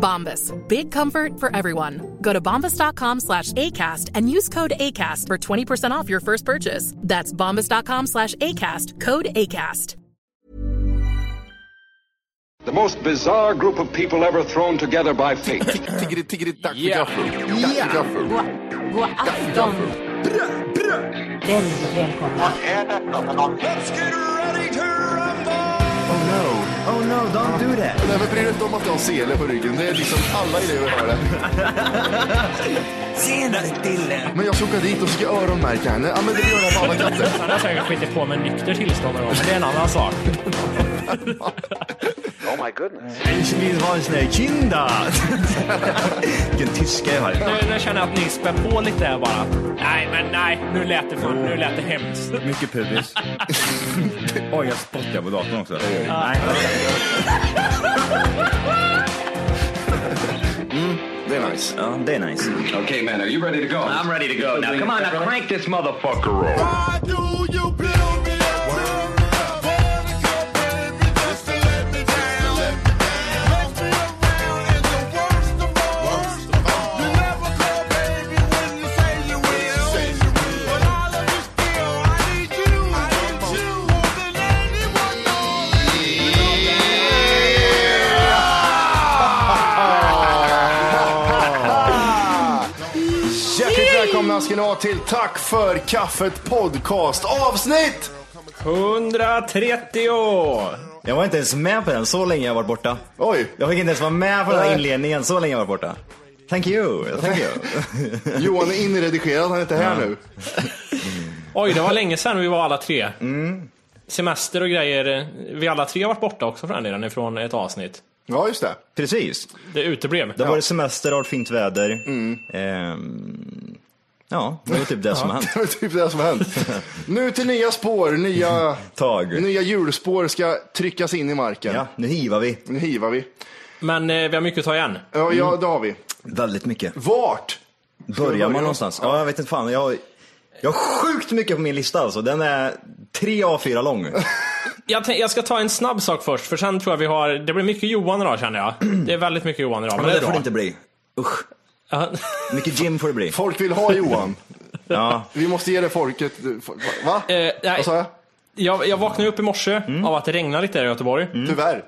Bombas. Big comfort for everyone. Go to bombas.com slash ACAST and use code ACAST for 20% off your first purchase. That's bombas.com slash ACAST. Code ACAST. The most bizarre group of people ever thrown together by fate. Tiggeri, tiggeri, dack för no, don't do that. Nej men bry dig inte om att jag har sele på ryggen. Det är liksom alla elever har det. Tjenare Dille. Men jag ska åka dit och ska öronmärka henne. Ja men det gör jag på alla katter. Han har säkert skitit på med nykter tillstånd någon gång, men det är en annan sak. Ich vill ha en sån här kinda. Vilken tyska jag har. Nu, nu känner jag att ni spär på lite här bara. Nej, men nej, nu lät det, för, nu lät det hemskt. Mycket pubis. Oj, jag spottar på datorn också. Nej. Det är nice. Ja, det är nice. okay, man, are you ready to go? I'm ready to go now. Come on, now crank this motherfucker up. Hjärtligt ska ni ha till Tack för kaffet podcast avsnitt! 130! Jag var inte ens med på den, så länge jag varit borta. Oj, Jag fick inte ens vara med på den här inledningen, så länge jag varit borta. Thank you, thank you. Johan är inredigerad, han är inte här nu. Oj, det var länge sedan vi var alla tre. Semester och grejer. Vi alla tre har varit borta också för den delen ifrån ett avsnitt. Ja, just det. Precis. Det uteblev. Det har varit semester, det har varit fint väder. Ehm, ja, det var typ det som har hänt. Det är typ det som har hänt. Nu till nya spår, nya, Tag. nya hjulspår ska tryckas in i marken. Ja, nu hivar vi. Nu hivar vi. Men eh, vi har mycket att ta igen. Ja, ja, det har vi. Väldigt mycket. Vart? Börjar börja? man någonstans? Ja, jag vet inte fan. Jag, jag har sjukt mycket på min lista alltså. Den är tre A4 lång. Jag, tänk- jag ska ta en snabb sak först, för sen tror jag vi har... Det blir mycket Johan idag känner jag. Det är väldigt mycket Johan idag, men, Men det är det får bra. det inte bli. Usch. Ja. Mycket gym får det bli. Folk vill ha Johan. Ja. Vi måste ge det folket. Va? Eh, nej. Vad sa jag? Jag, jag vaknade upp i morse av att det regnade lite här i Göteborg. Tyvärr.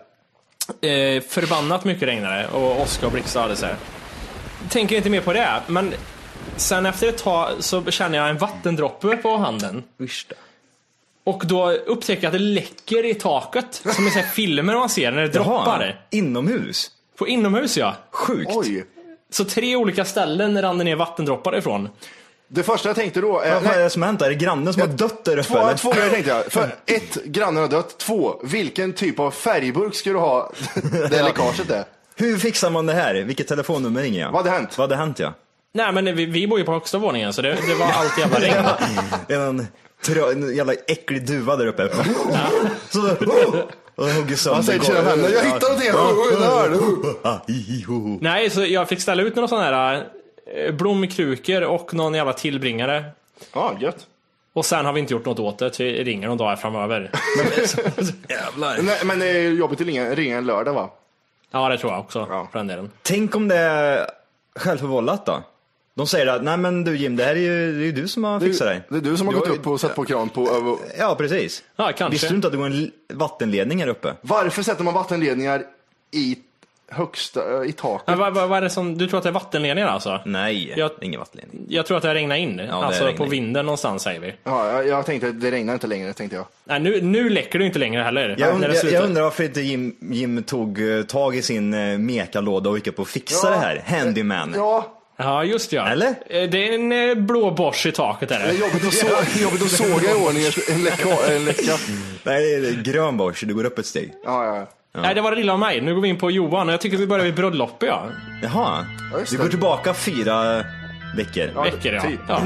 Eh, förbannat mycket regnade och åska och blixtar hade sig. Tänker inte mer på det, men sen efter ett tag så känner jag en vattendroppe på handen. Usch. Och då upptäcker jag att det läcker i taket, som i filmer man ser när det droppar. Jaha, inomhus? På inomhus ja. Sjukt. Oj. Så tre olika ställen rann det ner vattendroppar ifrån. Det första jag tänkte då är... Vad är det som har hänt? Är det grannen som har dött där uppe Två, eller? två grejer tänkte jag. För ett, grannen har dött. Två, vilken typ av färgburk ska du ha det läckaget är? Hur fixar man det här? Vilket telefonnummer ringer jag? Vad hade hänt? Vad hade hänt ja? Nej men vi, vi bor ju på högsta våningen så det, det var allt jävla regn. En, trö- en jävla äcklig duva där uppe. Så, och hugger sönder Han säger till sina vänner, jag hittade. Ah, ho. Nej, så jag fick ställa ut några sådana här eh, blomkrukor och någon jävla tillbringare. Ja, gött. Och sen har vi inte gjort något åt det, vi ringer någon dag framöver. Jävlar. Nej, men det är jobbigt att ringa, ringa en lördag va? Ja, det tror jag också, Ja. för den delen. Tänk om det är självförvållat då? De säger att, nej men du Jim, det här är ju, det är ju du som har Det fixat är, dig. det är du som har Du gått har- upp och satt på kran på över... Ja, precis. Ja, kanske. Visste du inte att det går en vattenledning här uppe? Varför sätter man vattenledningar i högsta, eh, i taket. Men vad, vad, vad är det som, du tror att det är vattenledningar alltså? Nej, Jag- ingen vattenledning. Jag tror att det har regnat in. det alltså regnar på in. vinden någonstans säger vi. Ja, jag, jag tänkte att det regnar inte längre, tänkte jag. Nej, nu, nu läcker det inte längre heller. Jag, det jag, jag undrar varför inte Jim, Jim tog eh, tag i sin uh, mekalåda och gick upp och fixade Ja. det här. Handyman. Ja, Ja, just ja. Eller? Eh, Det är en eh, blå Bosch i taket där. det är jobbigt att, så, jobbigt att såga i ordning en läcka. En läcka. Nej, det är grön Bosch, du går upp ett steg. Ja, ja, ja. Nej, det var det lilla av mig. Nu går vi in på Johan och jag tycker vi börjar vid bröllopet ja. Jaha, Ja, just du det. går tillbaka fyra veckor. Ja, Veckor ja. typ. ja.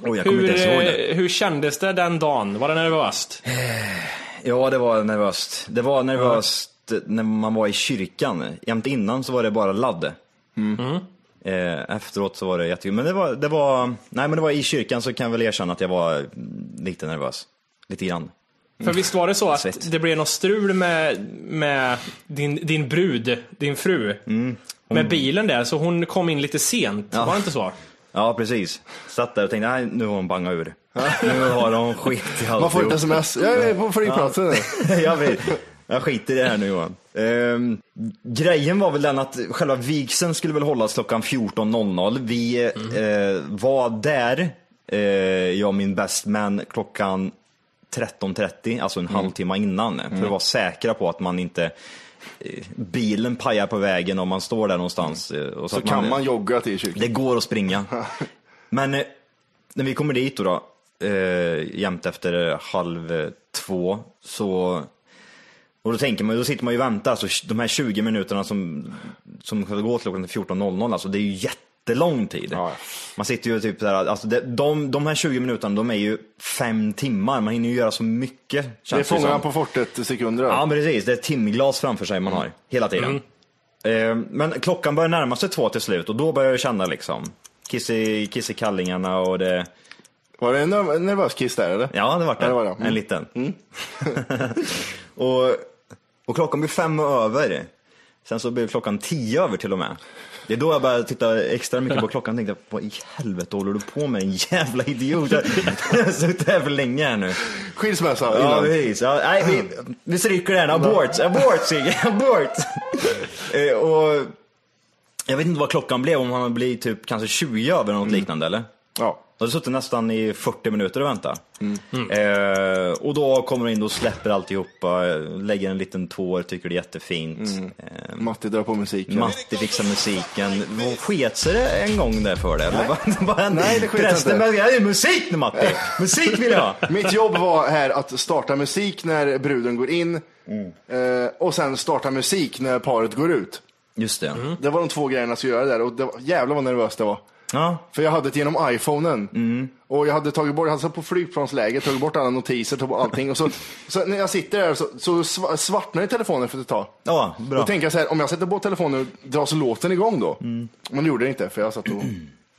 Oj, jag kommer Hur, inte ens ihåg det. eh, hur kändes det den dagen? Var det nervöst? Ja, det var nervöst. Det var nervöst när man var i kyrkan. Jämt innan så var det bara ladd. Eh, efteråt så var det jättekul. Men det var, det var, nej men det var i kyrkan så kan jag väl erkänna att jag var mm, lite nervös. Lite grann. För visst var det så att Svett. det blev något strul med, med din, din brud, din fru, med bilen där, så hon kom in lite sent. Ja. Var det inte så? Ja, precis. Satt där och tänkte, nej nu har hon bangat ur. nu har de skit i Man får ett sms. Jag är på flygplatsen nu. jag, vet. jag skiter i det här nu Johan. Ehm, grejen var väl den att själva vigseln skulle väl hållas klockan 14.00. Vi eh, var där, eh, jag och min best man, klockan 13.30, alltså en halvtimme innan. För att vara säkra på att man inte eh, bilen pajar på vägen om man står där någonstans. eh, Och Så att kan man jogga till kyrkan. det går att springa. Men eh, när vi kommer dit då, då eh, jämt efter eh, halv eh, två, så och då tänker man, då sitter man ju och väntar, alltså de här 20 minuterna som, som ska gå till klockan 14.00, alltså det är ju jättelång tid. Ja. Man sitter ju typ där, alltså det, de, de här 20 minuterna, de är ju fem timmar, man hinner ju göra så mycket. Det är Fångarna på fortet sekunder. Ja, precis. Det är ett timglas framför sig man har hela tiden. Eh, Men klockan börjar närma sig två till slut och då börjar jag känna liksom kiss i, kiss i kallingarna och det... Var det en nerv- nervös kiss där eller? Ja, det var det. Ja, det var det. Mm. En liten. och, och klockan blir fem över. Sen så blir klockan tio över till och med. Det är då jag började titta extra mycket på klockan och tänkte, vad i helvete håller du på med en jävla idiot? Jag har suttit här för länge här nu. Skilsmässa Ja, innan. precis. Ja, nej, vi, vi stryker den. Abort, abort Sigge, abort. eh, och jag vet inte vad klockan blev, om han blir typ kanske 20 över något liknande eller? Ja. Jag hade suttit nästan i 40 minuter och väntat. Eh, och då kommer de in och släpper alltihopa, lägger en liten tår, tycker det är jättefint. Eh, Matti drar på musiken. Matti fixar musiken. Sket sig det en gång där för det? Eller vad- vad hände? Nej, det sket Prästen inte. började, "Ja, det är musik nu Matti! Musik vill jag ha! Mitt jobb var här att starta musik när bruden går in eh, och sen starta musik när paret går ut. Just det. Det var de två grejerna jag skulle göra där och det var, jävlar vad nervöst det var. Ja, För jag hade det genom iPhonen. Och jag hade tagit bort, satt på flygplansläge, tagit bort alla notiser, tagit bort allting. Och så, så när jag sitter där så, så sva- svartnar i telefonen för ett tag. ja Då bra. tänker jag så här, om jag sätter på telefonen så låten igång då. Men det gjorde det inte, för jag satt och...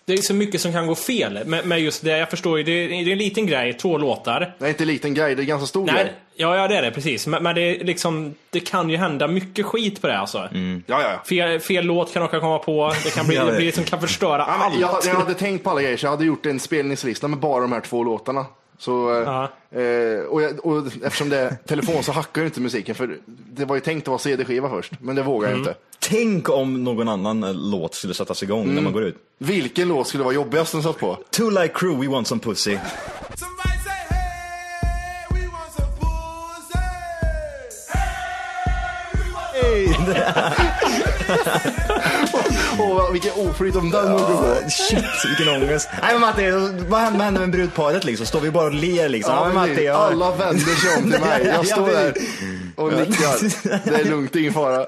Det är så mycket som kan gå fel med, med just det. Jag förstår ju, det är, det är en liten grej, två låtar. Det är inte en liten grej, det är en ganska stor Nej, grej. ja, ja det är det precis. Men, men det, är liksom, det kan ju hända mycket skit på det alltså. Ja, ja, ja. Fel, fel låt kan råka komma på, det kan bli, det det- blir som kan förstöra allt. jag, jag hade tänkt på alla grejer, så jag hade gjort en spelningslista med bara de här två låtarna. Så, eh, eh, och, jag, och eftersom det är telefon så hackar ju inte musiken, för det var ju tänkt att vara CD-skiva först, men det vågar jag inte. Tänk om någon annan eh, låt skulle sättas igång när man går ut. Vilken låt skulle vara jobbigast att sätta på? Two Like Crew, We Want Some Pussy. Hey, Åh, vilken oflyt om den går på. Shit, vilken ångest. Nej men Matti, vad händer vad händer med brudparet liksom? Står vi bara och ler liksom? Ja, men Matti, ja. Alla vänder sig om till mig. Ja, Jag står där och nickar. Det är lugnt, ingen fara.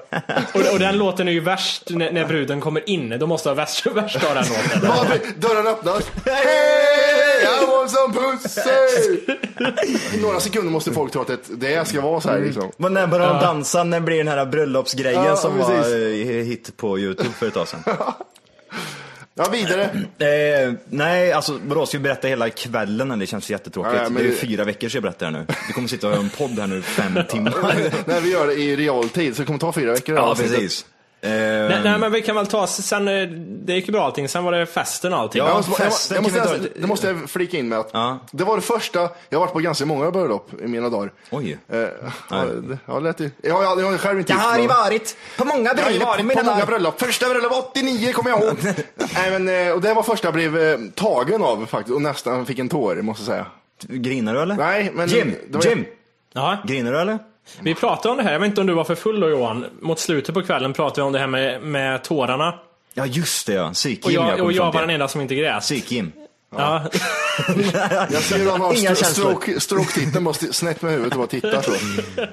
Och, och den låten är ju värst när, när bruden kommer in. Då måste ha värst, värst av den låten. Dörren öppnas. Hey, Want some pussy! I några sekunder måste folk tro att det, det ska vara så här liksom. Men när börjar de dansa? När blir den här bröllopsgrejen Ja, som precis. var eh, hit på Youtube för ett tag sedan? Ja, vidare. Eh, nej, alltså vadå, ska vi berätta hela kvällen? eller? Det känns jättetråkigt. Men det är ju det- fyra veckor sedan jag berättar det nu. Vi kommer sitta och göra en podd här nu fem timmar. När vi gör det i realtid så det kommer ta fyra veckor. ja, avsnittet. Precis. Nej, nej men vi kan väl ta, sen, eh, det gick ju bra allting, sen var det festen och allting. Ja, Jag måste, jag, festen jag måste, jag, ta- det måste jag flika in med att Ja. det var det första, jag har varit på ganska många bröllop i mina dagar. Oj. Eh, ja, ja, lät ju, jag, har- jag har själv inte Jag har ju varit på många Jag har bröllop varit mina på många dagar. bröllop. Första bröllop 89 kommer jag ihåg. Nej, men, eh, och det var första jag blev eh, tagen av faktiskt och nästan fick en tår måste jag säga. Grinar du eller? Nej, men Jim, det var- Jim, Ja. grinar du eller? Vi pratade om det här, jag vet inte om du var för full då Johan. Mot slutet på kvällen pratade vi om det här med, med tårarna. Ja just det ja, psyk Och jag, kom och jag var den enda som inte grät. Psyk Jim. Ja. Jag ser hur han har Inga stroke, stroke-titeln, bara snett med huvudet och bara tittar så.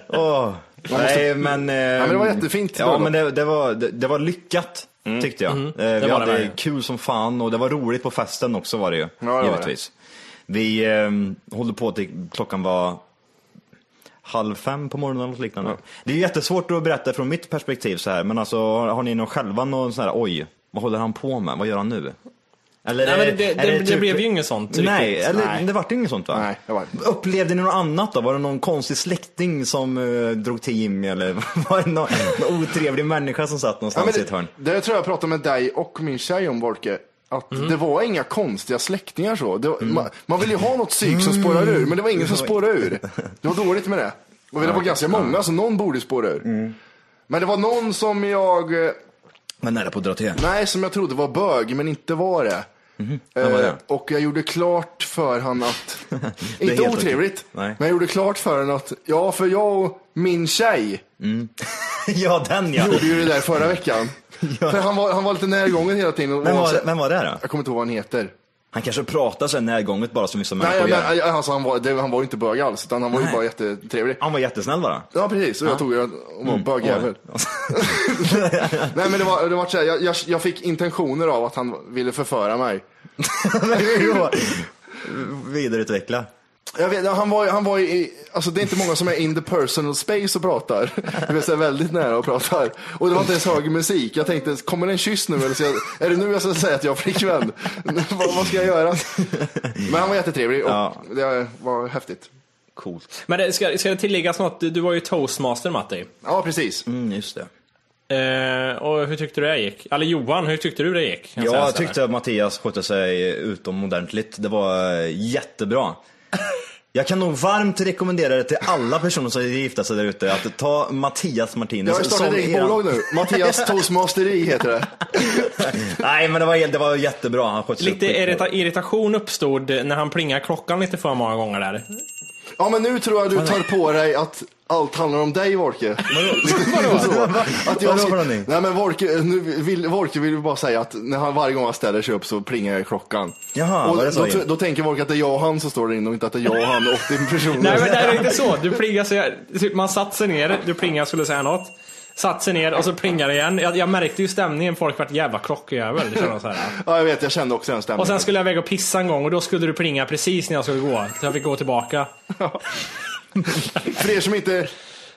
Åh. Nej men... Eh, men det var jättefint Ja men det, det, var, det, det var lyckat tyckte jag. Eh, vi Mm. var det hade verkligen. kul som fan och det var roligt på festen också var det ju. det var det. givetvis. Vi eh, håller på till klockan var halv fem på morgonen eller något liknande. Det är jättesvårt att berätta från mitt perspektiv så här, men alltså har, ni någon själva någon sån här, oj, vad håller han på med? Vad gör han nu? Eller Nej, men är- det, är det, det, typ- blev ju inget sånt Nej, riktigt. eller Nej. det vart inget sånt va? Nej, det var. Upplevde ni något annat då? Var det någon konstig släkting som eh, drog till Jimmy eller var det någon, någon otrevlig människa som satt Ja, någonstans men i ett hörn? det, det tror jag pratade med dig och min tjej om Volke. Att Mm. det var inga konstiga släktingar så. Var- man, man vill ju ha något psyk som spårar ur, men det var ingen som spårade ur. Det var dåligt med det. Och det var ganska många, så någon borde spåra ur. Mm. Men det var någon som jag, eh, Men nära på att dra till. nej som jag trodde var bög, men inte var det. Vem var Eh, och jag gjorde klart för han att, inte otrevligt, men jag gjorde klart för han att, ja för jag och min tjej ja, den ja. gjorde ju det där förra veckan. För han var, han var lite närgången hela tiden. och Vem var vem var det då? Jag kommer inte ihåg vad han heter. Han kanske pratar så här närgånget bara som vissa Nej, människor men, gör. alltså, han, var, det, han var ju inte bög alls, utan han var ju bara jättetrevlig. Han var jättesnäll bara. Ja, precis. Och jag tog ju och Mm. var bögjävel. Nej, men det var, det var så här, jag, jag, jag fick intentioner av att han ville förföra mig. Vidareutveckla. Jag vet, han var, han var i, alltså det är inte många som är in the personal space och pratar. Det vill säga väldigt nära och pratar. Och det var inte ens hög musik. Jag tänkte, kommer det en kyss nu? Eller ska jag, är det nu jag ska säga att jag har flickvän? vad, vad ska jag göra? Men han var jättetrevlig och Ja. det var häftigt. Coolt. Men det, ska, ska det tilläggas något? Du, du var ju toastmaster Matti. Ja, precis. Mm, just det. Eh, och hur tyckte du det gick? Eller Johan, hur tyckte du det gick? Jag här. tyckte att Mattias skötte sig utomordentligt. Det var eh, jättebra. Jag kan nog varmt rekommendera det till alla personer som vill gifta sig där ute att ta Mattias Martinez. Jag har startat ett eget bolag nu. Mattias Toastmasteri heter det. Nej men det var, det var jättebra. Han Lite irrita irritation uppstod när han plingade klockan lite för många gånger där. Ja, men nu tror jag du tar på dig att allt handlar om dig, Vorke. Vadå? Så, att jag Vadå ska- för någonting? Nej, men Vorke, nu vill, Vorke vill bara säga att när han varje gång han ställer sig upp så plingar klockan. Jaha, och var det så då, in? då tänker Vorke att det är jag och han som står där inne och inte att det är jag och han 80 personer. Nej men det är inte så. Du plingade sig, typ, man satt sig ner, du plingade skulle säga något. Satt sig ner och så plingade det igen. Jag, jag märkte ju stämningen, folk vart jävla klockjävel. Ja, jag vet, jag kände också den stämningen. Och sen skulle jag väga och pissa en gång och då skulle du plinga precis när jag skulle gå. Så jag fick gå tillbaka. För er som inte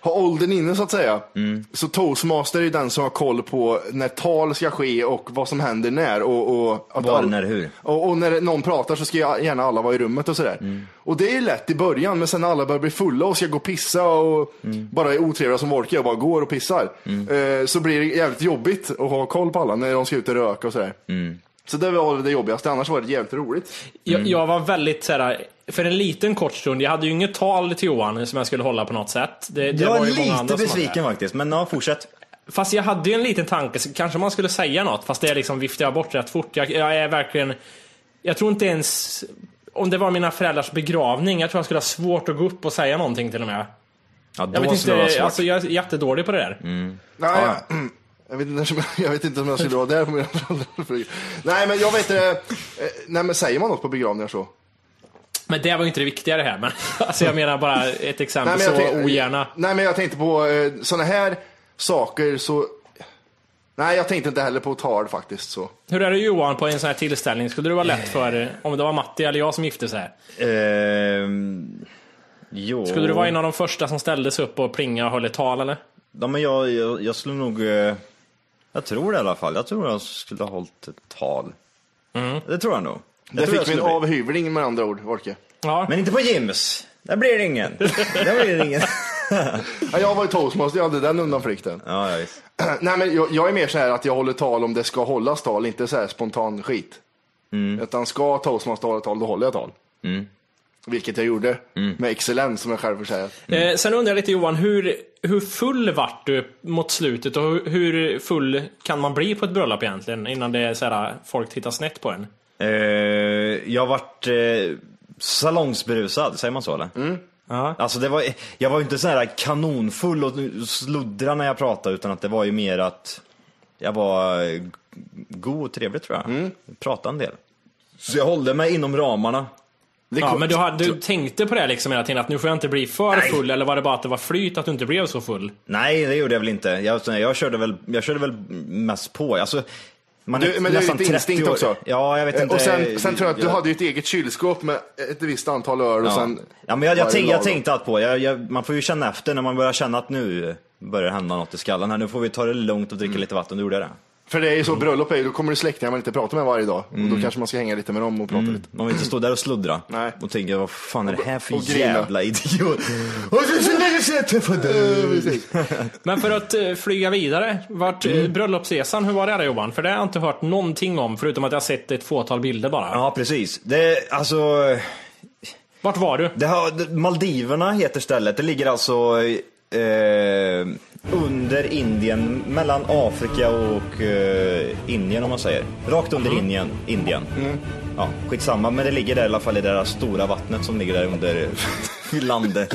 har åldern inne så att säga, Mm. så toastmaster är den som har koll på när tal ska ske och vad som händer när. Och, och, att Var, all- när, hur. Och, och när någon pratar så ska jag gärna alla vara i rummet och sådär. Mm. Och det är ju lätt i början, men sen när alla börjar bli fulla och ska gå och pissa och Mm. bara är otrevliga som Wolke och bara går och pissar. Eh, så blir det jävligt jobbigt att ha koll på alla när de ska ut och röka och sådär. Mm. Så det var väl det jobbigaste, annars var det jävligt roligt. Jag, jag var väldigt så här, för en liten kort stund, jag hade ju inget tal till Johan som jag skulle hålla på något sätt. Det, det Jag var ju många lite andra besviken faktiskt, men ja, fortsätt. Fast jag hade ju en liten tanke, så kanske man skulle säga något, fast det liksom viftade jag bort rätt fort. Jag, jag är verkligen, jag tror inte ens, om det var mina föräldrars begravning, jag tror jag skulle ha svårt att gå upp och säga någonting till och med. Ja, då Jag vet det inte, svårt. alltså jag är jättedålig på det där. Nej, jag, jag, vet inte, jag vet inte om jag skulle vara där på mina föräldrar. Nej, men jag vet inte. eh, Nej, men säger man något på begravningar så? Men det var ju inte det viktiga det här, men alltså jag menar bara ett exempel, men jag så ogärna. Nej, men jag tänkte på eh, sådana här saker så... Nej, jag tänkte inte heller på tal faktiskt. Så. Hur är det Johan på en sån här tillställning? Skulle det vara lätt för, om det var Matti eller jag som gifte sig? Ehm, jo. Skulle du vara en av de första som ställde sig upp och plinga och höll ett tal eller? Ja, men jag, jag, jag skulle nog... eh, Jag tror det i alla fall. Jag tror jag skulle ha hållit ett tal. Det tror jag nog. Tror jag fick vi en skulle bli. avhyvling med andra ord, Orke. Ja. Men inte på Jims. Där blir det ingen. Där blir det ingen. Ja, jag var ju toastmaster, jag hade den undanflykten. Ja, ja, visst. Nej, men jag, jag är mer så här att jag håller tal om det ska hållas tal, inte så här spontan skit. Utan ska toastmaster hålla tal, då håller jag tal. Vilket jag gjorde med excellens som jag själv får säga. Eh, sen undrar jag lite Johan, hur, hur full vart du mot slutet och hur, hur full kan man bli på ett bröllop egentligen innan det är så här, folk tittar snett på en? Eh, jag vart eh, salongsberusad, säger man så eller? Ja. Alltså det var, jag var ju inte så här kanonfull och sluddra när jag pratade utan att det var ju mer att jag var eh, god och trevlig tror jag. Pratade en del. Så jag hållde mig inom ramarna. Ja, men du, hade, du tänkte på det liksom hela tiden, att nu får jag inte bli för Nej. full, eller var det bara att det var flyt att du inte blev så full? Nej, det gjorde jag väl inte. Jag, jag, körde, väl, jag körde väl mest på. Alltså, man Du, men det är nästan lite 30 instinkt år- också. Ja, jag vet Eh, inte. Och sen, sen tror jag att du hade ju ett eget kylskåp med ett visst antal öl och Ja, sen... ja men jag, jag, tänk, jag tänkte allt på jag, jag, Man får ju känna efter när man börjar känna att nu börjar det hända något i skallen här. Nu får vi ta det lugnt och dricka Mm. lite vatten. Då gjorde jag det. För det är ju så, bröllop är ju, då kommer det släktingar man inte pratar med varje dag. Och då kanske man ska hänga lite med dem och prata lite. Man vill inte stå där och sluddra Nej. och tänka vad fan är det här för och grina. jävla idiot? Och så, så länge sedan jag träffade dig. Men för att eh, flyga vidare, vart mm. bröllopsresan, hur var det där Johan? För det har jag inte hört någonting om, förutom att jag har sett ett fåtal bilder bara. Ja precis. Det, alltså, Vart var du? det har, Maldiverna heter stället. Det ligger alltså eh, under Indien, mellan Afrika och eh, Indien om man säger. Rakt under Indien. Indien. Ja, skitsamma, men det ligger där i alla fall i det där stora vattnet som ligger där under landet.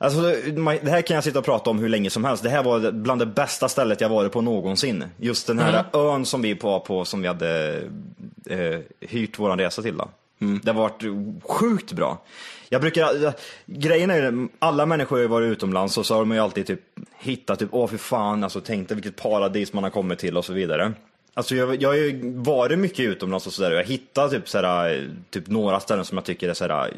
Alltså, det här kan jag sitta och prata om hur länge som helst. Det här var bland det bästa stället jag varit på någonsin. Just den här ön som vi var på, som vi hade eh, hyrt våran resa till. Då. Det har varit sjukt bra. Jag brukar, grejen är ju, alla människor har varit utomlands och så har de ju alltid typ hittat, typ, åh för fan, alltså tänk dig vilket paradis man har kommit till och så vidare. Alltså jag, jag har ju varit mycket utomlands och sådär och jag hittar typ, såhär, typ några ställen som jag tycker är såhär,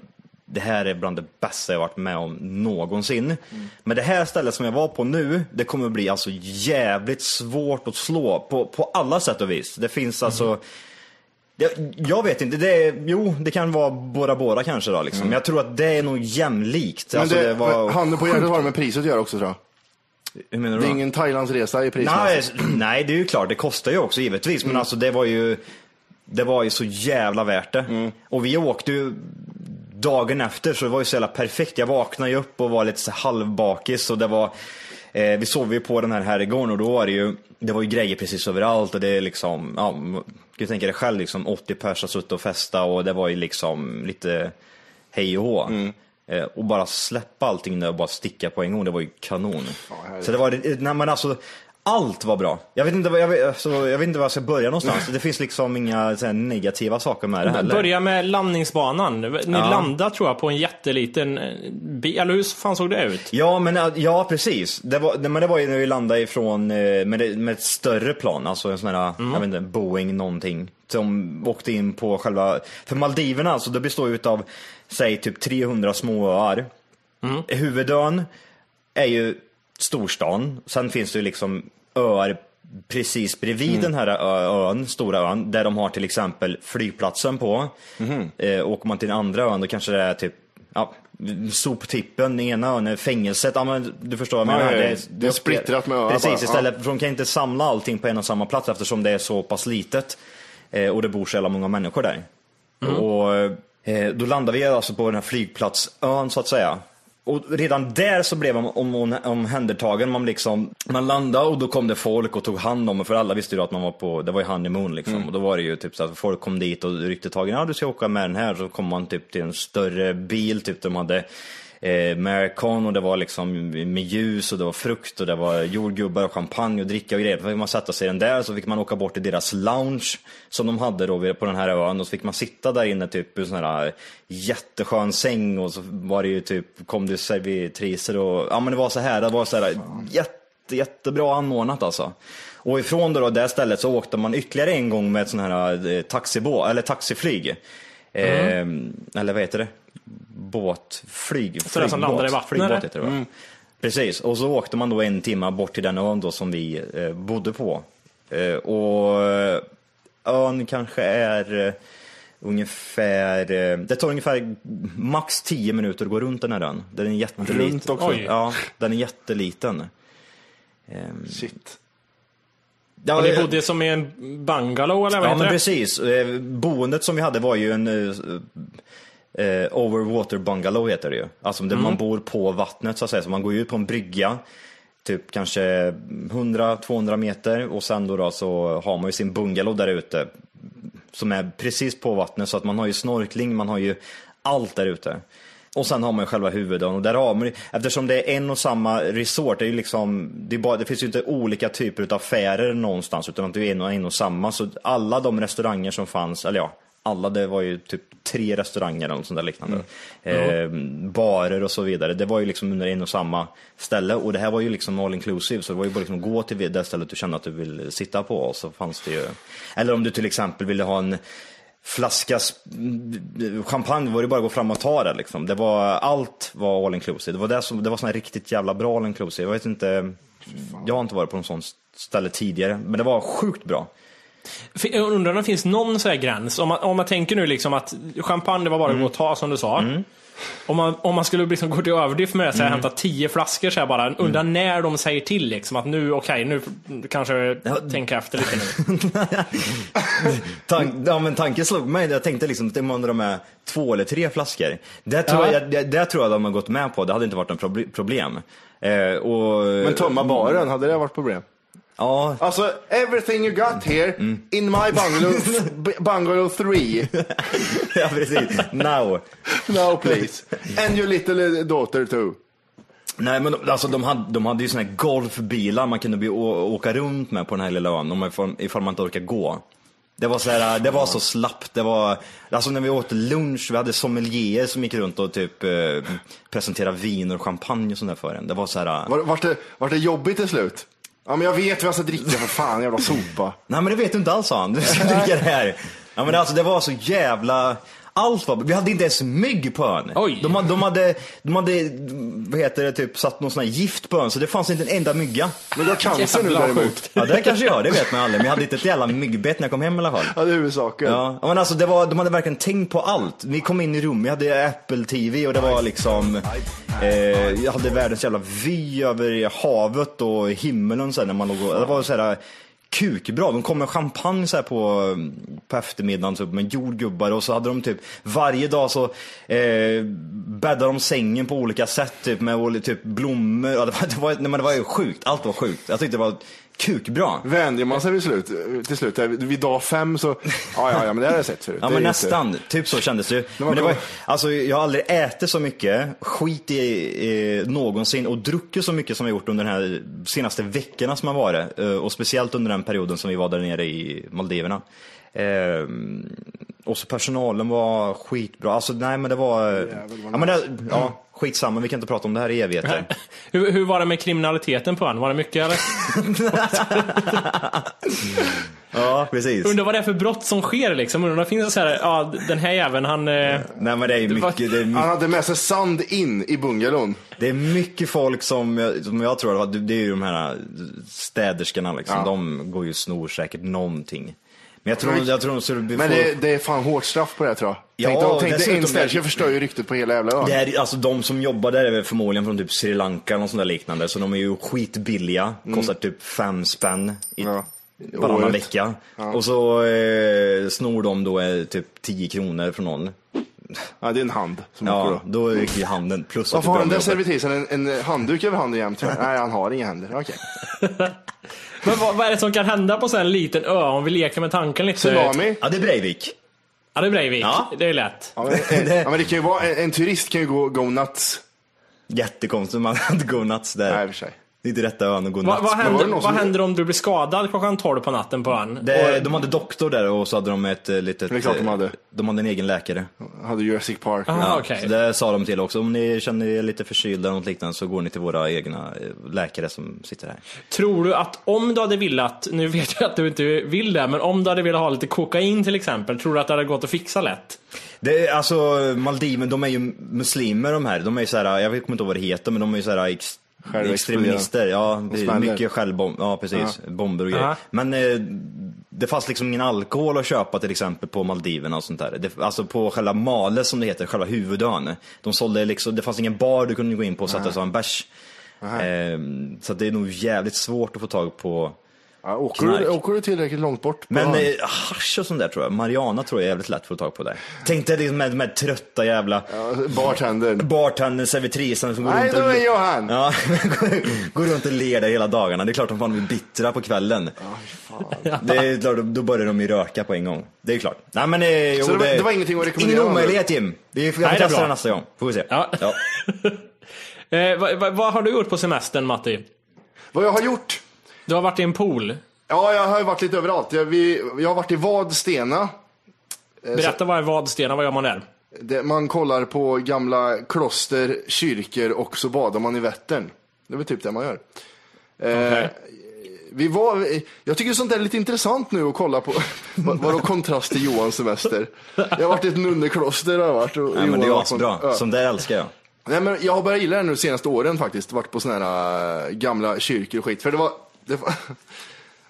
det här är bland det bästa jag varit med om någonsin. Men det här stället som jag var på nu, det kommer bli alltså jävligt svårt att slå på, på alla sätt och vis. Det finns alltså jag, jag vet inte, det är, jo det kan vara Bora Bora kanske då liksom. Men jag tror att det är nog jämlikt. Men Alltså, det, det var handen på hjärtat har det med priset att göra också tror jag. Hur menar du Det är ingen Thailandsresa i Nej, prismässigt. nej, det är ju klart, det kostar ju också givetvis. Men alltså det var ju, det var ju så jävla värt det. Och vi åkte ju dagen efter så det var ju så jävla perfekt. Jag vaknade ju upp och var lite så halvbakis och det var, eh, vi sov ju på den här herrgården och då var det ju, det var ju grejer precis överallt och det är liksom, ja, m- du tänka dig själv liksom 80 pers har suttit och festa och det var ju liksom lite hej och hå. Eh, och bara släppa allting där och bara sticka på en gång, det var ju kanon. så det var, nej men alltså, allt var bra. Jag vet inte, jag vet, alltså, jag vet inte var jag ska börja någonstans. Det finns liksom inga så här, negativa saker med det heller. Börja med landningsbanan. Ni Ja. landade tror jag på en jätteliten eh, bil. Eller hur fan såg det ut? Ja, men äh, ja precis. Det var, men det var ju när vi landade ifrån eh, med, med ett större plan, alltså en sån här, jag vet inte, Boeing någonting. Som åkte in på själva, för Maldiverna alltså, det består ju utav, säg typ 300 små öar. Huvudön är ju storstan, sen finns det ju liksom öar precis bredvid den här ön, stora ön, där de har till exempel flygplatsen på. Eh, åker man till den andra ön då kanske det är typ ja, soptippen, den ena ön är fängelset. Ja, men du förstår vad jag Ja, menar. ja, ja. Det är splittrat med öar Precis, bara. istället för de kan inte samla allting på en och samma plats eftersom det är så pass litet. Eh, och det bor så jävla många människor där. Mm. Och eh, då landade vi alltså på den här flygplatsön så att säga. Och redan där så blev man om, om, omhändertagen. Man, liksom, man landade och då kom det folk och tog hand om en, för alla visste ju att man var på, det var ju honeymoon liksom. Mm. Och då var det ju typ så att folk kom dit och ryckte tag i, ja du ska åka med den här. Så kom man typ till en större bil, typ de hade eh, och det var liksom med ljus och det var frukt och det var jordgubbar och champagne och dricka och grejer. Då fick man sätta sig i den där så fick man åka bort till deras lounge som de hade då på den här ön och så fick man sitta där inne typ i sån här jätteskön säng och så var det ju typ, kom det servitriser och ja men det var så här, det var så här jätte, jättebra anordnat alltså. Och ifrån det, då, det stället så åkte man ytterligare en gång med ett sån här eh, taxibå, eller taxiflyg. Mm. Eh, eller vad heter det? Båtflyg. Så det som landar i vattnet, Flygbåt eller? heter det va? Mm. Precis, och så åkte man då en timme bort till den ön då som vi eh, bodde på. Eh, och eh, ön kanske är eh, ungefär, eh, det tar ungefär max 10 minuter att gå runt den här ön. Den är jätteliten. Runt också? Oj. Ja, den är jätteliten. Ehm, Shit. ja, och ni eh, bodde som i en bungalow eller vad Ja men det? precis. Boendet som vi hade var ju en eh, overwater bungalow heter det ju. Alltså där Mm. man bor på vattnet så att säga. Så man går ut på en brygga, typ kanske 100-200 meter och sen då, då så har man ju sin bungalow där ute. Som är precis på vattnet så att man har ju snorkling, man har ju allt där ute. Och sen har man ju själva huvudön och där har man eftersom det är en och samma resort, det är ju liksom, det, bara, det finns ju inte olika typer av affärer någonstans utan att det är en och, en och samma. Så alla de restauranger som fanns, eller ja, alla det var ju typ tre restauranger eller något sånt där liknande. Eh, barer och så vidare. Det var ju liksom under en och samma ställe och det här var ju liksom all inclusive så det var ju bara liksom att gå till det stället du kände att du vill sitta på och så fanns det ju, eller om du till exempel ville ha en flaska champagne var det bara att gå fram och ta det liksom. Det var, allt var all inclusive. Det var, det som, det var sån här riktigt jävla bra all inclusive. Jag vet inte, jag har inte varit på någon sån ställe tidigare, men det var sjukt bra. Jag undrar om det finns någon sån här gräns. Om man, om man tänker nu liksom att champagne det var bara att gå och ta som du sa. Om, man, om man skulle liksom gå till överdrift med det, så här, hämta tio flaskor så här bara. Undrar när de säger till liksom att nu, okej, nu kanske jag tänker efter lite nu. Tank, ja, men tanken slog mig, jag tänkte liksom att det var de är två eller tre flaskor. Det tror, Ja. jag, det, det tror jag de har gått med på, det hade inte varit något proble- problem. Eh, och, Men tömma baren, hade det varit problem? Ja, Alltså, everything you got here in my bungalow, bungalow 3. ja precis. Now. Now please. And your little daughter too. Nej men de- alltså de hade, de hade ju såna här golfbilar man kunde åka runt med på den här lilla ön om ifall, ifall man inte orkar gå. Det var så här, det var så slappt, det var, alltså när vi åt lunch, vi hade sommelier som gick runt och typ eh, presenterade vin och champagne och sånt där för en. Det var så här, Var, vart, det, vart det jobbigt till slut? Ja men jag vet vad jag ska dricka för fan, jävla sopa. nej men det vet du inte alls sa han, du ska dricka det här. Ja men alltså det var så jävla, allt var, vi hade inte ens mygg på ön. Oj. De, hade- de hade, de hade, vad heter det, typ satt någon sån här gift på ön så det fanns inte en enda mygga. Men du har cancer nu däremot. sjukt. Ja det kanske jag, det vet man aldrig. Men jag hade inte ett jävla myggbett när jag kom hem i alla fall. Ja det är huvudsaken. Ja, men alltså det var, de hade verkligen tänkt på allt. Vi kom in i rummet, jag hade Apple TV och det var liksom, eh, jag hade världens jävla vy över havet och himmelen sen när man låg och, det var så här kukbra. De kom med champagne så här på, på eftermiddagen typ, med jordgubbar och så hade de typ varje dag så eh, bäddade de sängen på olika sätt typ med typ blommor. Ja, det, var, det, var, nej, men det var ju sjukt, allt var sjukt. Jag tyckte det var kukbra. Vänjer man sig vid slut, till slut, vid dag fem så, ja ja, ja men det har jag sett förut. Ja men inte- nästan, typ så kändes det ju. Men det var, alltså, jag har aldrig ätit så mycket skit i, eh, någonsin och druckit så mycket som jag gjort under de här senaste veckorna som har varit. Eh, och speciellt under den perioden som vi var där nere i Maldiverna. Eh, och så personalen var skitbra. Alltså nej men det var, ja, men det, ja skitsamma vi kan inte prata om det här i evigheter. Hur, hur var det med kriminaliteten på ön? Var det mycket eller? ja precis. Undrar vad det är för brott som sker liksom. Undrar om det finns så här, ja den här jäveln han... Eh, Nej men det är mycket, det är mycket Han hade med sig sand in i bungalon. Det är mycket folk som, jag- som jag tror, att det är ju de här städerskorna liksom, Ja. de går ju och snor säkert någonting. Men jag tror, jag tror de skulle bli Men det, det är fan hårt straff på det här, tror jag. Ja, tänk dig- tänk dig städtjej förstör ju ryktet på hela jävla ön. Det alltså de som jobbar där är väl förmodligen från typ Sri Lanka eller något sånt där liknande. Så de är ju skitbilliga. Kostar typ fem spänn i, varannan Mm. Året. vecka. Ja. Och så eh, snor de då eh, typ 10 kronor från någon. Ja, det är en hand som åker Ja, då. då rycker ju handen. Plus Varför har den där servitrisen en, en handduk över handen jämt? Nej, han har inga händer. Okej. Men vad, vad är det som kan hända på en liten ö om vi leker med tanken lite? Tsunami? Ja, det är Breivik. Ja, det är Breivik. Ja. Det är lätt. Ja, men, eh, ja, men det kan ju vara, en, en turist kan ju gå go nuts. Jättekonstigt man hade go nuts där. Nej, för sig. Det är inte rätta ön att gå Vad, nuts. vad, händer, vad som- händer om du blir skadad klockan 12 på natten på ön? Det, Och- de hade doktor där och så hade de ett eh, litet... Det är klart de hade. De hade en egen läkare. Hade Jurassic Park. Aha, Ja, okej. Så det sa de till också. Om ni känner er lite förkylda eller något liknande så går ni till våra egna eh, läkare som sitter här. Tror du att om du hade velat, nu vet jag att du inte vill det, men om du hade velat ha lite kokain till exempel, tror du att det hade gått att fixa lätt? Det är, alltså Maldiven, de är ju muslimer de här. De är ju så här, jag vet inte vad det heter, men de är ju så här. Extremister. Ja, det är mycket självbomb, ja precis. Bomber och grejer. Ja. Men eh, det fanns liksom ingen alkohol att köpa till exempel på Maldiverna och sånt där. Det, alltså på själva Male som det heter, själva huvudön. De sålde liksom, det fanns ingen bar du kunde gå in på och sätta ta en bärs. Ehm, så det är nog jävligt svårt att få tag på Ja, åker, du, åker du tillräckligt långt bort? Men eh, hasch och sånt där tror jag, Mariana tror jag är jävligt lätt att få tag på där. Tänk dig liksom med här trötta jävla Ja, bartendern. bartendern, servitrisen som går Nej, runt och... är jag han. Ja, går runt och ler där hela dagarna. Det är klart de fan blir bittra på kvällen. Det är klart, då- då börjar de ju röka på en gång. Det är klart. Nej men eh, jo, Så det var- det var ingenting att rekommendera, Ingen omöjlighet Jim. Vi får Nej, det är testa bra. det nästa gång. Får vi se. Ja. Ja. Eh, vad, vad, vad har du gjort på semestern Matti? Vad jag har gjort? Du har varit i en pool. Ja, jag har ju varit lite överallt. Jag, vi, jag har varit i Vadstena. Berätta vad är Vadstena, vad gör man där? Det, man kollar på gamla kloster, kyrkor och så badar man i Vättern. Det är väl typ det man gör. Eh, Okej. vi var, jag tycker sånt där är lite intressant nu att kolla på. Vad- Vadå kontrast till Johans semester? Jag har varit i ett nunnekloster. Har jag varit, och Nej men det är asbra. ö. Som det älskar jag. Nej, men jag har börjat gilla det nu de senaste åren faktiskt. Varit på såna här äh, gamla kyrkor och skit. För det var, var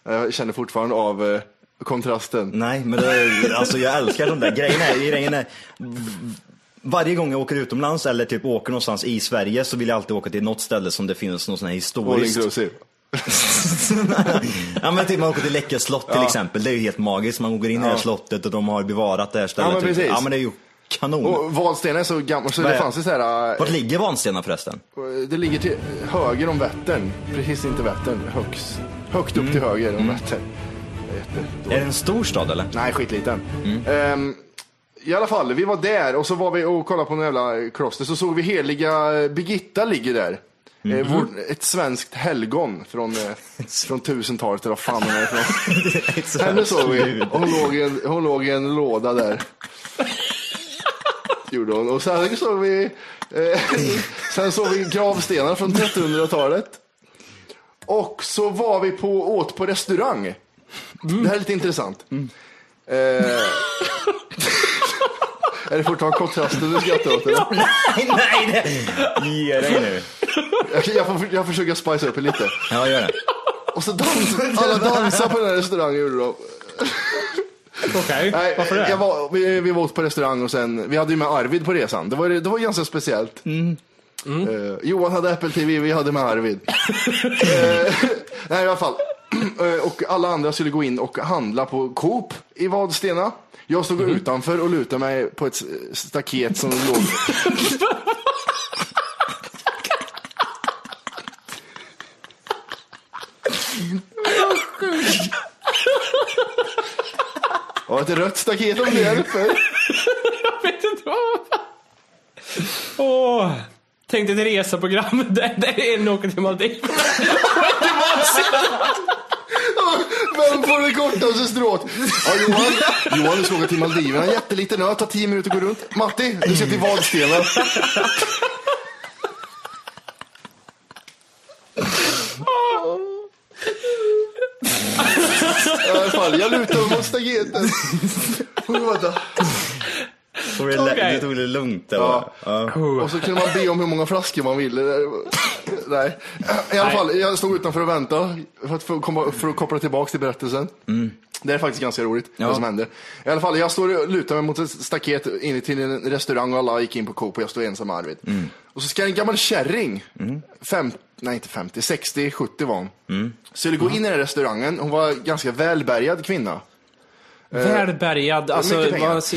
jag känner fortfarande av äh, kontrasten. Nej men det, alltså jag älskar de där grejerna. Grejen är, varje gång jag åker utomlands eller typ åker någonstans i Sverige så vill jag alltid åka till något ställe som det finns någon sån här All historiskt. inclusive. ja men typ man åker till Läckö slott till Ja. exempel. Det är ju helt magiskt. Man går in i det här Ja. slottet och de har bevarat det här stället. Ja, men precis. Ja men det är ju kanon. Och Vadstena är så gammalt så det fanns ju så här. Vart ligger Vanstena förresten? Det ligger till höger om Vättern. Precis inte Vättern. Högst, högt upp till höger om Vättern. Det är det en stor stad eller? Nej, skitliten. Ehm, I alla fall, vi var där och så var vi och kollade på en jävla kloster. Så såg vi heliga Birgitta ligger där. Eh, vår, ett svenskt helgon från, eh, från 1000-talet eller vad fan hon är ifrån. Henne såg vi. Hon låg, i en, hon låg i en låda där. Gjorde hon. Och sen såg vi, eh, sen såg vi gravstenar från 1300-talet. Och så var vi på, åt på restaurang. Det här är lite intressant. Eh, är det fortfarande kontrasten du skrattar åt? Eller? nej, nej! Det... Ge dig nu. Jag, jag, får, jag försöker spice upp det lite. Ja, gör det. Och så dans, alla dansar på den här restaurangen gjorde de. Okej, Nej, varför det? jag var, vi, vi var på restaurang och sen, vi hade ju med Arvid på resan. Det var, det var ganska speciellt. Eh, Johan hade Apple TV, vi hade med Arvid. Eh, nej, i alla fall. Eh, och alla andra skulle gå in och handla på Coop i Vadstena. Jag stod utanför och lutade mig på ett staket som låg... Ja, ett rött staket om det hjälper. Jag vet inte vad. Åh. Tänk dig ett reseprogram där, där en åker till Maldiverna. Vem får det kortaste strået? Ja, Johan, Johan, du ska åka till Maldiverna. En jätteliten ö, tar tio minuter att gå runt. Matti, du ska till Vadstena. I alla fall, jag lutar mig mot staketet. Och vänta. det, du tog det lugnt. där, Ja. Ja. Och så kunde man be om hur många flaskor man ville. Nej. I alla fall, jag stod utanför och väntade för att, få komma, för att koppla tillbaka till berättelsen. Det är faktiskt ganska roligt, Ja. vad som hände. I alla fall, jag står och lutar mig mot ett staket in till en restaurang och alla gick in på Coop och jag står ensam med Arvid. Och så ska en gammal kärring, fem, nej inte 50, 60, 70 var hon. Skulle gå in i den restaurangen, hon var ganska välbärgad kvinna. Välbärgad, alltså vad,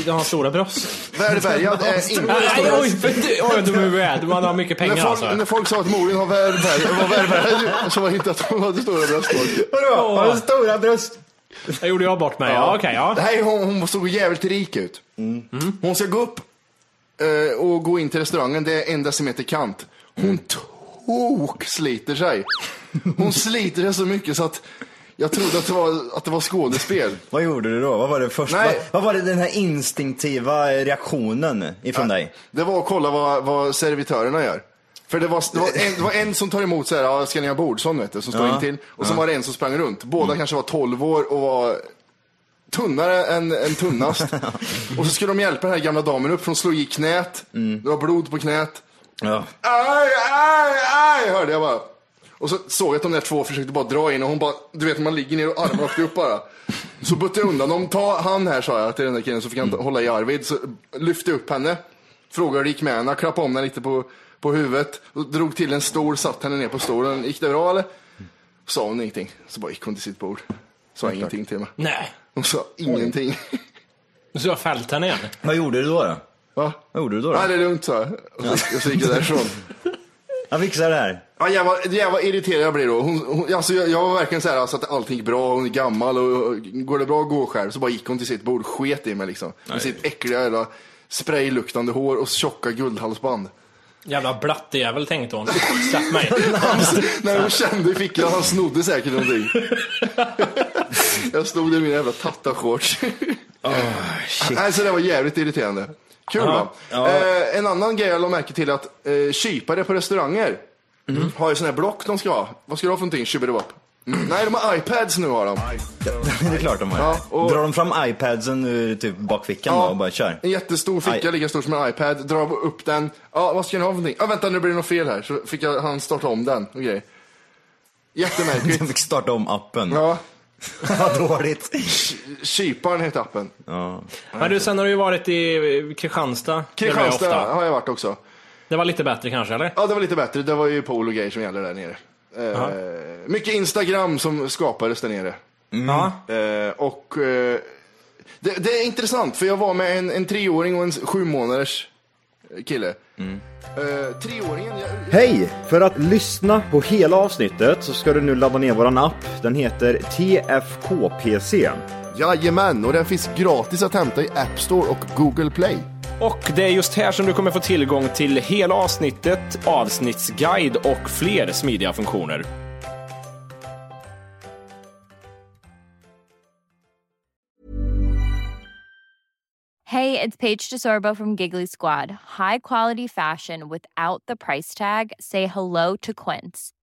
de har stora bröst. Välbärgad är inte Nej, oj, du- oj, dum i huvudet. Man har mycket pengar när, folk, alltså. när folk sa att Morin har välbärgad, var välbärgad så var det inte att hon hade stora bröst. Vadå? Har du stora bröst? Det gjorde jag bort mig. Ja, okej, ja. Nej, hon, hon såg jävligt rik ut. Hon ska gå upp eh, och gå in till restaurangen, det är en decimeter kant. Hon tok sliter sig. Hon sliter sig så mycket så att jag trodde att det var, att det var skådespel. Vad gjorde du då? Vad var det första? Nej. Vad, vad var det den här instinktiva reaktionen ifrån dig? Det var att kolla vad, vad servitörerna gör. För det var, det, var en, det var en som tar emot så här, ja, ska ni ha bord? Sån vet du, som står Ja. in till. Och så Ja. var det en som sprang runt. Båda kanske var 12 år och var tunnare än, än tunnast. och så skulle de hjälpa den här gamla damen upp, för hon slog i knät. Det var blod på knät. Ja. Aj, aj, aj, hörde jag bara. Och så såg jag att de där två försökte bara dra in och hon bara, du vet man ligger ner och armarna åkte upp bara. Så buttade jag undan dem, ta han här sa jag till den där killen så fick han ta- hålla i Arvid. Så lyfte jag upp henne, frågade hur det gick med henne, klappade om henne lite på, på huvudet. Och drog till en stol, satt henne ner på stolen. Gick det bra eller? Sa hon ingenting. Så bara gick hon till sitt bord. Sa ingenting till mig. Nej. Hon sa ingenting. Så jag fällt henne igen. Vad gjorde du då? då? Va? Vad gjorde du då? då? Nej det är lugnt sa jag. Och så, och så gick jag därifrån. Han fixar det här. Ja, jag var irriterad jag blev då. Hon, hon, alltså, jag, jag var verkligen så här alltså, att allting gick bra, hon är gammal och, och går det bra gå själv. Så bara gick hon till sitt bord, sket i mig liksom. Med sitt äckliga jävla sprayluktande hår och tjocka guldhalsband. Jävla blattejävel tänkte hon. Släpp mig. När hon kände i fickan, han snodde säkert någonting. jag stod där i mina jävla tattashorts. Nej, så det var jävligt irriterande. Kul va? ja. Eh, en annan grej jag lade märke till att eh, kypare på restauranger har ju sådana här block de ska ha. Vad ska du ha för någonting? Tjubbedebapp. Mm. Nej, de har iPads nu har de. det är klart de har. Ja, och- Drar de fram iPadsen ur typ bakfickan Ja. då och bara kör? En jättestor ficka, Aj. lika stor som en iPad. Drar upp den. Ja, vad ska ni ha för någonting? Ja, vänta nu blir det något fel här. Så fick jag, han starta om den och grejer. Jättemärkligt. De fick starta om appen. Ja, Vad dåligt. Kyparen heter appen. Ja. Men du, sen har du ju varit i Kristianstad. Kristianstad har jag varit också. Det var lite bättre kanske, eller? Ja, det var lite bättre. Det var ju pool och grejer som gäller där nere. Eh, mycket Instagram som skapades där nere. Ja. Eh, och eh, det, det är intressant, för jag var med en, en treåring och en sju månaders kille. Eh, treåringen, jag, Hej! För att lyssna på hela avsnittet så ska du nu ladda ner våran app. Den heter TFKPC. Jajamän, och den finns gratis att hämta i App Store och Google Play. Och det är just här som du kommer få tillgång till hela avsnittet, avsnittsguide och fler smidiga funktioner. Hej, det är Paige DeSorbo från Giggly Squad. High quality fashion without the price tag. Say hello to Quince.